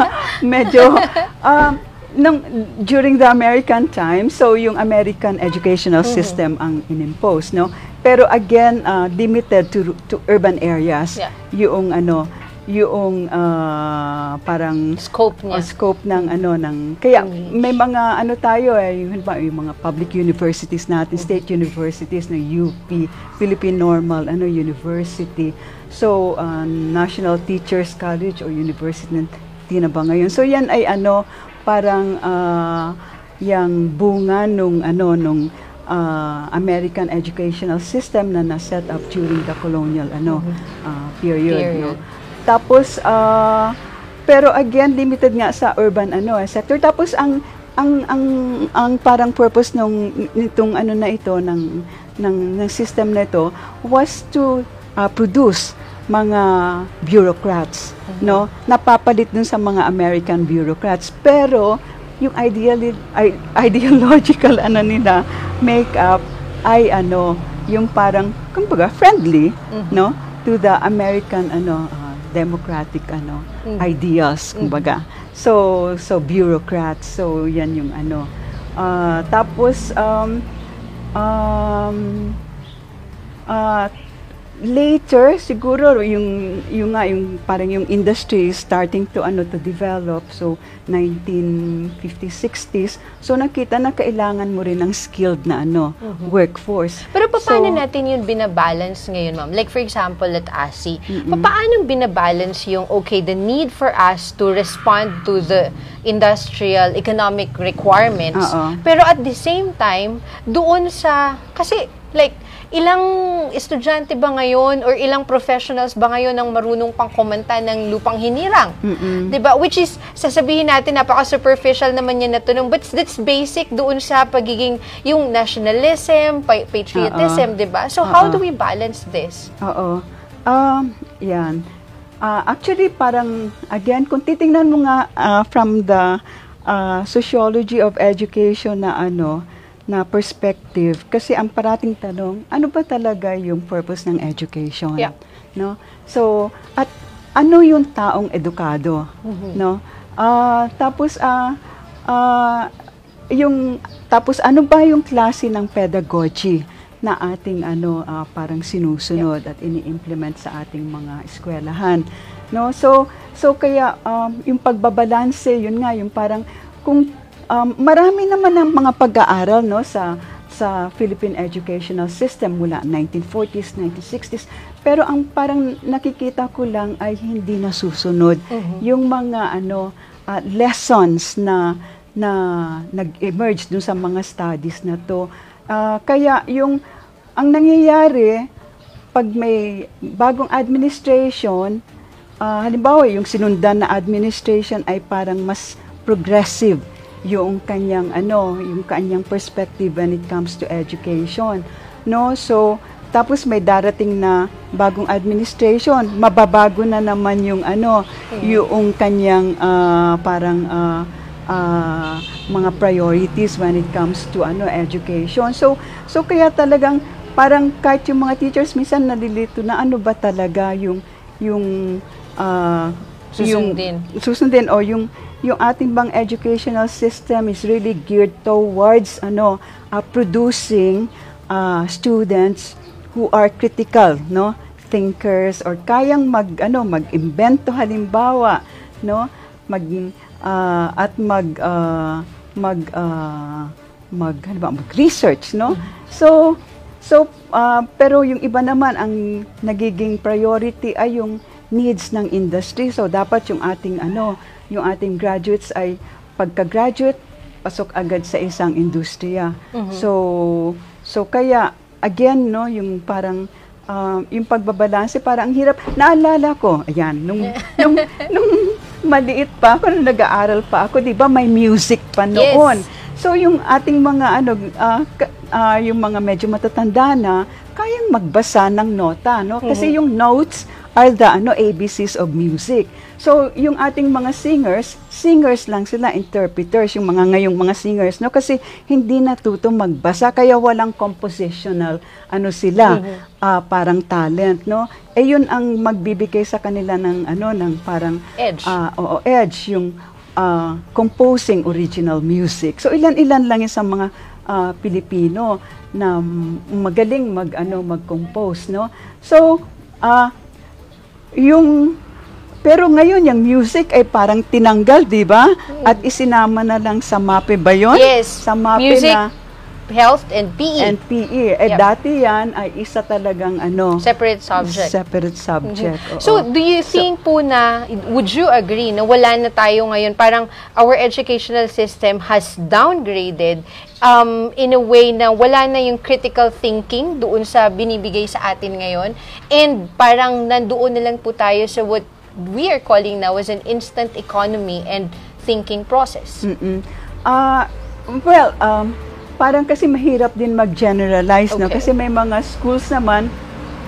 medyo um nung during the American time, so yung American educational Mm-hmm. system ang inimpose, no? Pero again, uh, limited to to urban areas. Yeah. Yung ano, yung uh, parang Scope niya. o scope ng ano ng kaya may mga ano tayo eh yung, yung mga public universities natin state universities ng UP Philippine Normal ano University. So uh, National Teachers College o University na ba ngayon? So yan ay ano parang uh, yung bunga nung ano nung uh, American educational system na na-set up during the colonial ano uh, period, no? Tapos ah, pero again limited nga sa urban ano eh, sector. Tapos ang ang ang ang parang purpose nung nitong ano na ito ng ng, ng system na ito was to ah, produce mga bureaucrats, no? Napapalit dun sa mga American bureaucrats. Pero yung ideally, ideological ano nila makeup ay ano, yung parang kumbaga friendly, no? To the American ano ah, democratic ano ideals kumbaga. So so bureaucrats. So yan yung ano. Ah, tapos um um ah, later siguro yung yung nga yung parang yung industry is starting to ano to develop. So 1950s 60s so nakita na kailangan mo rin ng skilled na ano workforce. Pero pa- paano So, natin yun binabalance ngayon, ma'am? Like for example, at ASI, pa- paano binabalance yung, okay, the need for us to respond to the industrial economic requirements, Oo. pero at the same time, doon sa, kasi like, ilang estudyante ba ngayon or ilang professionals ba ngayon ang marunong pang kumanta ng lupang hinirang? 'Di ba? Which is sasabihin natin napaka superficial naman yan na tanong but that's basic doon sa pagiging yung nationalism, pa- patriotism, 'di ba? So how Oo. do we balance this? Oo. Um, yan. Ah, actually, parang, again, kung titingnan mo nga ah, from the ah, sociology of education na ano, na perspective, kasi ang parating tanong, ano ba talaga yung purpose ng education? Yeah. No? So, at ano yung taong edukado? No? Ah, tapos, ah, ah, yung, tapos ano ba yung klase ng pedagogy na ating ano ah, parang sinusunod at ini-implement sa ating mga eskwelahan no so so kaya um, yung pagbabalanse yun nga yung parang kung um, marami naman ng mga pag-aaral no sa sa Philippine educational system mula 1940s 1960s pero ang parang nakikita ko lang ay hindi nasusunod. Yung mga ano ah, lessons na na nag-emerge dun sa mga studies na to. Ah, kaya yung ang nangyayari pag may bagong administration, ah, halimbawa yung sinundan na administration ay parang mas progressive yung kanyang ano, yung kanyang perspective when it comes to education. no? So, tapos may darating na bagong administration, mababago na naman yung ano, yung kanyang ah, parang ah, ah, mga priorities when it comes to ano education. So, so kaya talagang parang kahit yung mga teachers minsan nalilito na ano ba talaga yung yung ah, Susundin. yung susundin o yung yung ating bang educational system is really geared towards ano uh, producing uh, students who are critical no? Thinkers or kayang mag ano mag-imbento halimbawa no? Mag uh, at mag uh, mag uh, mag ano ba, mag-research no? So so uh, pero yung iba naman ang nagiging priority ay yung needs ng industry. So dapat yung ating ano yung ating graduates ay pagka-graduate pasok agad sa isang industriya. So so kaya again no yung parang um, yung pagbabalanse parang ang hirap. Naalala ko ayan nung nung nung maliit pa ako nung nag-aaral pa ako 'di ba? May music pa Yes. noon. So yung ating mga ano ka- ah, yung mga medyo matatanda na kayang magbasa ng nota no? Kasi yung notes are the ano ABCs of music so yung ating mga singers singers lang sila interpreters yung mga ngayong mga singers no? Kasi hindi natuto magbasa kaya walang compositional ano sila ah, parang talent no? Eh yun ang magbibigay sa kanila ng ano ng parang Edge. ah, oo, edge yung ah, composing original music. So ilan-ilan lang yung sa mga ah, Pilipino na magaling mag ano mag-compose no? So ah yung pero ngayon yung music ay parang tinanggal, 'di ba? At isinama na lang sa MAPE ba 'yon? Yes. Sa MAPE Music, na health, and PE. and PE. Eh Yep. dati 'yan ay isa talagang ano, Separate subject. separate subject. oo. So, do you think po na, would you agree na wala na tayo ngayon, parang our educational system has downgraded um, in a way na wala na yung critical thinking doon sa binibigay sa atin ngayon and parang nandoon na lang po tayo sa what we are calling now as an instant economy and thinking process. Mm-mm. Ah, well, um, parang kasi mahirap din mag-generalize, no? Okay. Kasi may mga schools naman,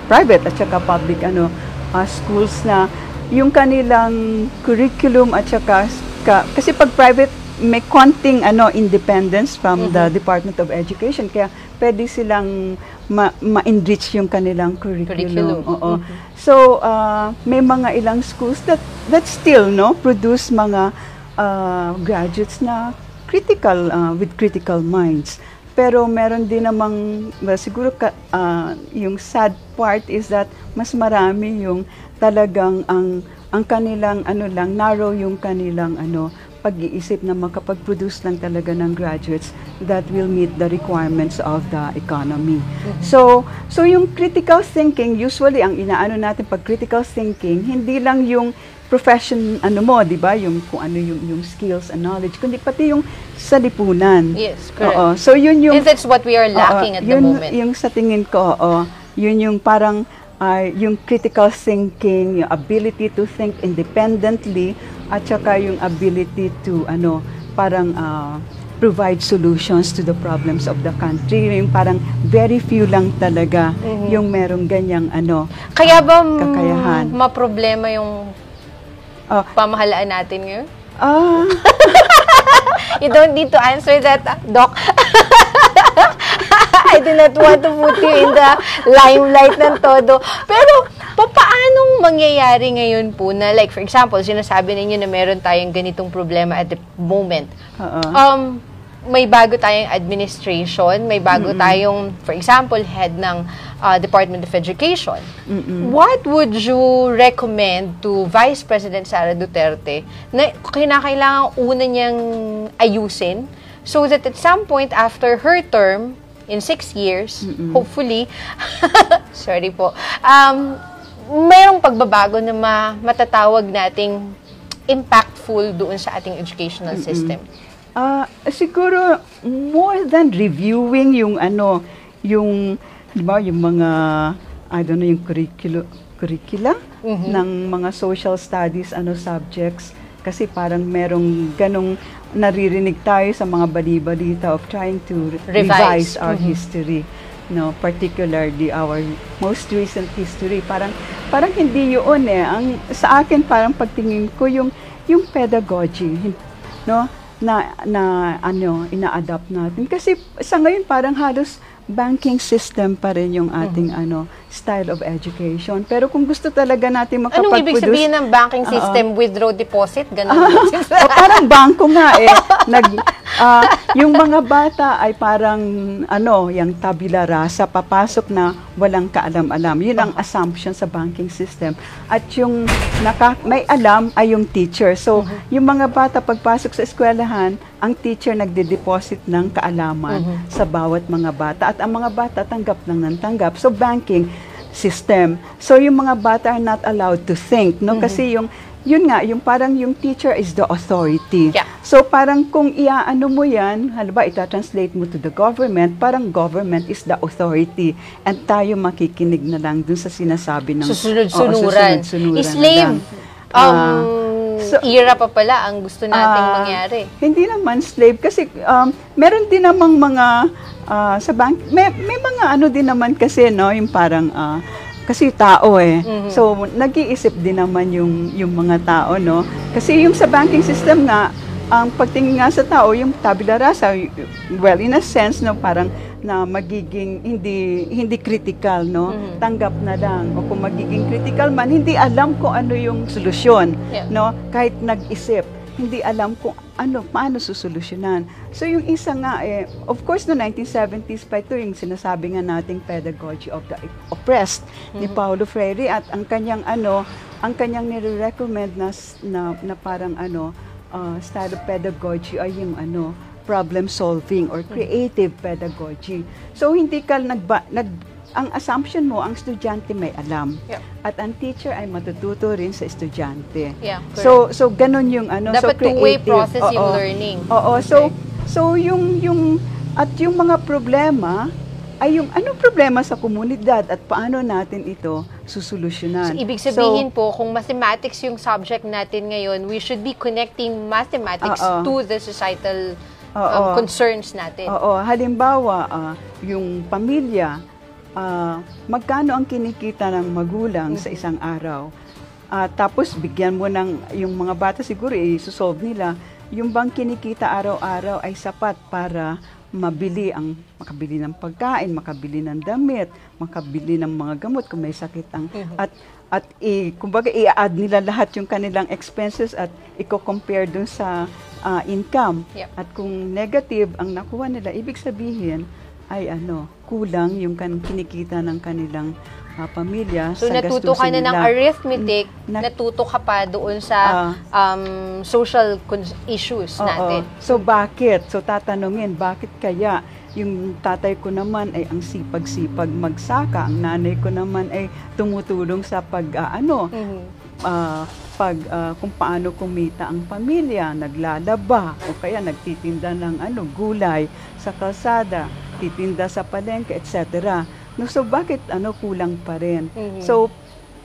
private at saka public, ano, ah, schools na yung kanilang curriculum at saka, ka, kasi pag private, may konting ano independence from the Department of Education kaya pwede silang ma- ma-enrich yung kanilang Curriculum. curriculum. Oo. So uh, may mga ilang schools that that still no produce mga uh, graduates na critical uh, with critical minds. Pero meron din namang well, siguro ka, uh, yung sad part is that mas marami yung talagang ang ang kanilang ano lang narrow yung kanilang ano pag-iisip na makapag-produce lang talaga ng graduates that will meet the requirements of the economy. So, so yung critical thinking, usually ang inaano natin pag critical thinking, hindi lang yung profession ano mo, 'di ba? Yung kung ano yung yung skills and knowledge, kundi pati yung sa lipunan. Yes, correct. Oo. So yun yung and that's what we are lacking Oo, at the yun, moment. Yung sa tingin ko, oo, yun yung parang ah, yung critical thinking, yung ability to think independently, at saka yung ability to ano, parang ah, provide solutions to the problems of the country. Yung parang very few lang talaga Mm-hmm. yung merong ganyang ano. Kaya ba mm, kakayahan. maproblema yung Oh, pamahalaan natin ngayon? ah, You don't need to answer that, ah, Doc. I do not want to put you in the limelight ng todo. Pero, pa- paanong mangyayari ngayon po na, like, for example, sinasabi ninyo na meron tayong ganitong problema at the moment. oo. Um, may bago tayong administration, may bago tayong, for example, head ng uh, Department of Education. What would you recommend to Vice President Sara Duterte na kinakailangan una niyang ayusin so that at some point after her term, in six years, hopefully, sorry po, um, mayroong pagbabago na ma- matatawag nating impactful doon sa ating educational system. Ah, siguro more than reviewing yung ano, yung di ba, yung mga I don't know yung curriculum curricula ng mga social studies ano subjects. Kasi parang merong ganong naririnig tayo sa mga bali-balita of trying to re- Revise. revise our history. no? Particularly our most recent history. Parang parang hindi yun eh. Ang sa akin parang pagtingin ko yung yung pedagogy no? Na na ano ina-adapt natin. Kasi sa ngayon parang halos banking system pa rin yung ating ano style of education pero kung gusto talaga natin makapag Anong ibig sabihin ng banking system withdraw deposit? Ganun. o parang bangko nga eh. Nag, ah, yung mga bata ay parang ano, yung tabula rasa, papasok na walang kaalam-alam. Yun ang assumption sa banking system. At yung naka, may alam ay yung teacher. So, yung mga bata pagpasok sa eskwelahan, ang teacher nagde-deposit ng kaalaman sa bawat mga bata. At ang mga bata tanggap lang ng tanggap. So, banking system. So, yung mga bata are not allowed to think, no? Kasi yung yun nga, yung parang yung teacher is the authority. Yeah. So parang kung iaano mo yan, halimbawa ita-translate mo to the government, parang government is the authority and tayo makikinig na lang dun sa sinasabi ng Susunod-sunuran. Na Slave lang. um, Ah, so- era pa pala ang gusto nating Ah, mangyari. Hindi naman slave kasi um, meron din namang mga ah, sa bank may, may mga ano din naman kasi no yung parang ah, kasi tao eh. Mm-hmm. So nag-iisip din naman yung yung mga tao no. Kasi yung sa banking system nga ang pagtingin nga sa tao yung tabula rasa well in a sense no parang na magiging hindi hindi critical no Mm-hmm. tanggap na lang o kung magiging critical man hindi alam kung ano yung solusyon Yeah. no kahit nag-isip hindi alam kung ano paano susolusyonan? So yung isa nga eh of course no 1970s pa ito yung sinasabi nga nating pedagogy of the oppressed ni Paulo Freire at ang kanyang ano ang kanyang nire-recommend na na, na parang ano uh, style of pedagogy ay yung ano problem solving or creative pedagogy. So hindi ka nagba, nag ang assumption mo ang estudyante may alam Yep. at ang teacher ay matututo rin sa estudyante Yeah, So so ganun yung ano so Dapat two-way creative. process yung Oo. learning. Oo, so so yung yung at yung mga problema ay yung anong problema sa komunidad at paano natin ito susolusyonan. So, ibig sabihin po, kung mathematics yung subject natin ngayon, we should be connecting mathematics Oo. to the societal um, Oo. concerns natin. Oo, halimbawa, ah, yung pamilya, ah, magkano ang kinikita ng magulang sa isang araw? Ah, tapos bigyan mo ng yung mga bata siguro i-solve nila, yung bang kinikita araw-araw ay sapat para mabili ang makabili ng pagkain, makabili ng damit, makabili ng mga gamot kung may sakit ang at at i kumbaga i-add nila lahat yung kanilang expenses at i-compare dun sa ah, income. Yep. At kung negative ang nakuha nila, ibig sabihin ay ano, kulang yung kan kinikita ng kanilang ah, pamilya So, sa natuto ka na ng arithmetic, Mm, na- natuto ka pa doon sa um, social issues Oo. natin. So bakit? So tatanungin, bakit kaya yung tatay ko naman ay ang sipag-sipag magsaka, ang nanay ko naman ay tumutulong sa pag ah, ano, Mhm. ah, pag ah, kung paano kumita ang pamilya, naglalaba o kaya nagtitinda ng ano gulay sa kalsada, titinda sa palengke, etc. No, so bakit ano kulang pa rin? Mhm. So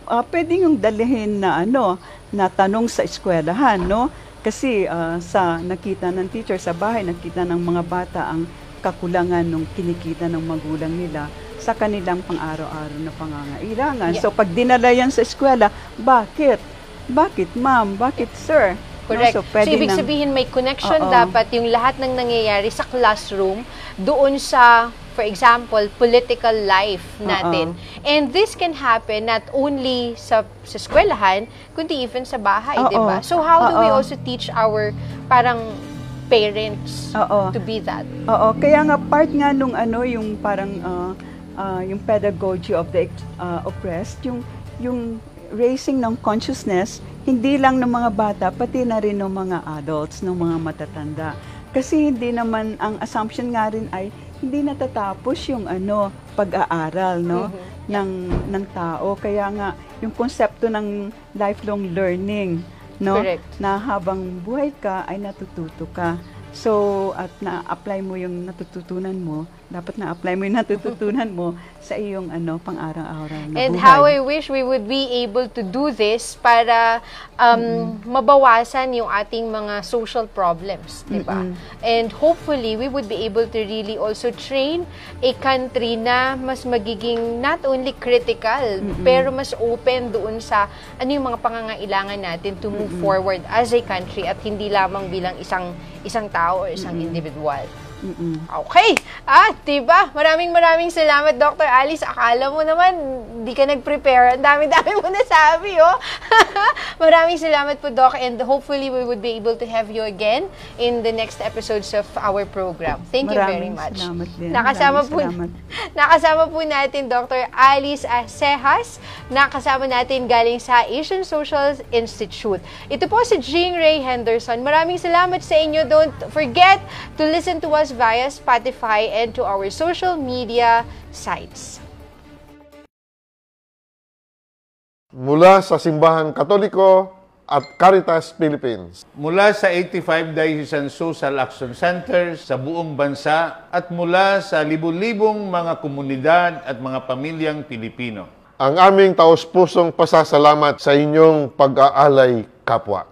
ah, pwede yung dalhin na ano na tanong sa eskwelahan, no? Kasi ah, sa nakita ng teacher sa bahay, nakita ng mga bata ang kakulangan ng kinikita ng magulang nila sa kanilang pang-araw-araw na pangangailangan. Yeah. So pag dinala yan sa eskwela, bakit? Bakit ma'am? Bakit sir? No, Correct. so, So, pwede ibig sabihin may connection Oo. dapat yung lahat ng nangyayari sa classroom doon sa, for example, political life natin. And this can happen not only sa, sa eskwelahan, kundi even sa bahay, di ba? So how do we Oo. also teach our parang parents Oo. to be that? Oo, kaya nga part nga nung ano yung parang ah, ah, yung pedagogy of the ah, oppressed, yung yung raising ng consciousness hindi lang ng mga bata pati na rin ng mga adults, ng mga matatanda. Kasi hindi naman ang assumption nga rin ay hindi natatapos yung ano pag-aaral no ng ng tao kaya nga yung konsepto ng lifelong learning no Correct. na habang buhay ka ay natututo ka. So, at na-apply mo yung natututunan mo dapat na-apply mo yung natututunan mo sa iyong ano pang-araw-araw na And buhay. how I wish we would be able to do this para um, mabawasan yung ating mga social problems, di ba? And hopefully, we would be able to really also train a country na mas magiging not only critical, pero mas open doon sa ano yung mga pangangailangan natin to move forward as a country at hindi lamang bilang isang isang tao or isang individual. Okay. Ah, diba? Maraming maraming salamat, Dr. Alice. Akala mo naman, di ka nag-prepare. Ang dami-dami mo nasabi, oh. maraming salamat po, Doc. And hopefully, we would be able to have you again in the next episodes of our program. Thank you very Maraming much. salamat din. Nakasama Maraming po, salamat. nakasama po natin Dr. Alice Acejas. Nakasama natin galing sa Asian Social Institute. Ito po si Jean Ray Henderson. Maraming salamat sa inyo. Don't forget to listen to us via Spotify and to our social media sites. Mula sa Simbahan Katoliko at Caritas Philippines. mula sa 85 Diocesan Social Action Centers sa buong bansa at mula sa libu-libong mga komunidad at mga pamilyang Pilipino. Ang aming taos-pusong pasasalamat sa inyong pag-aalay kapwa.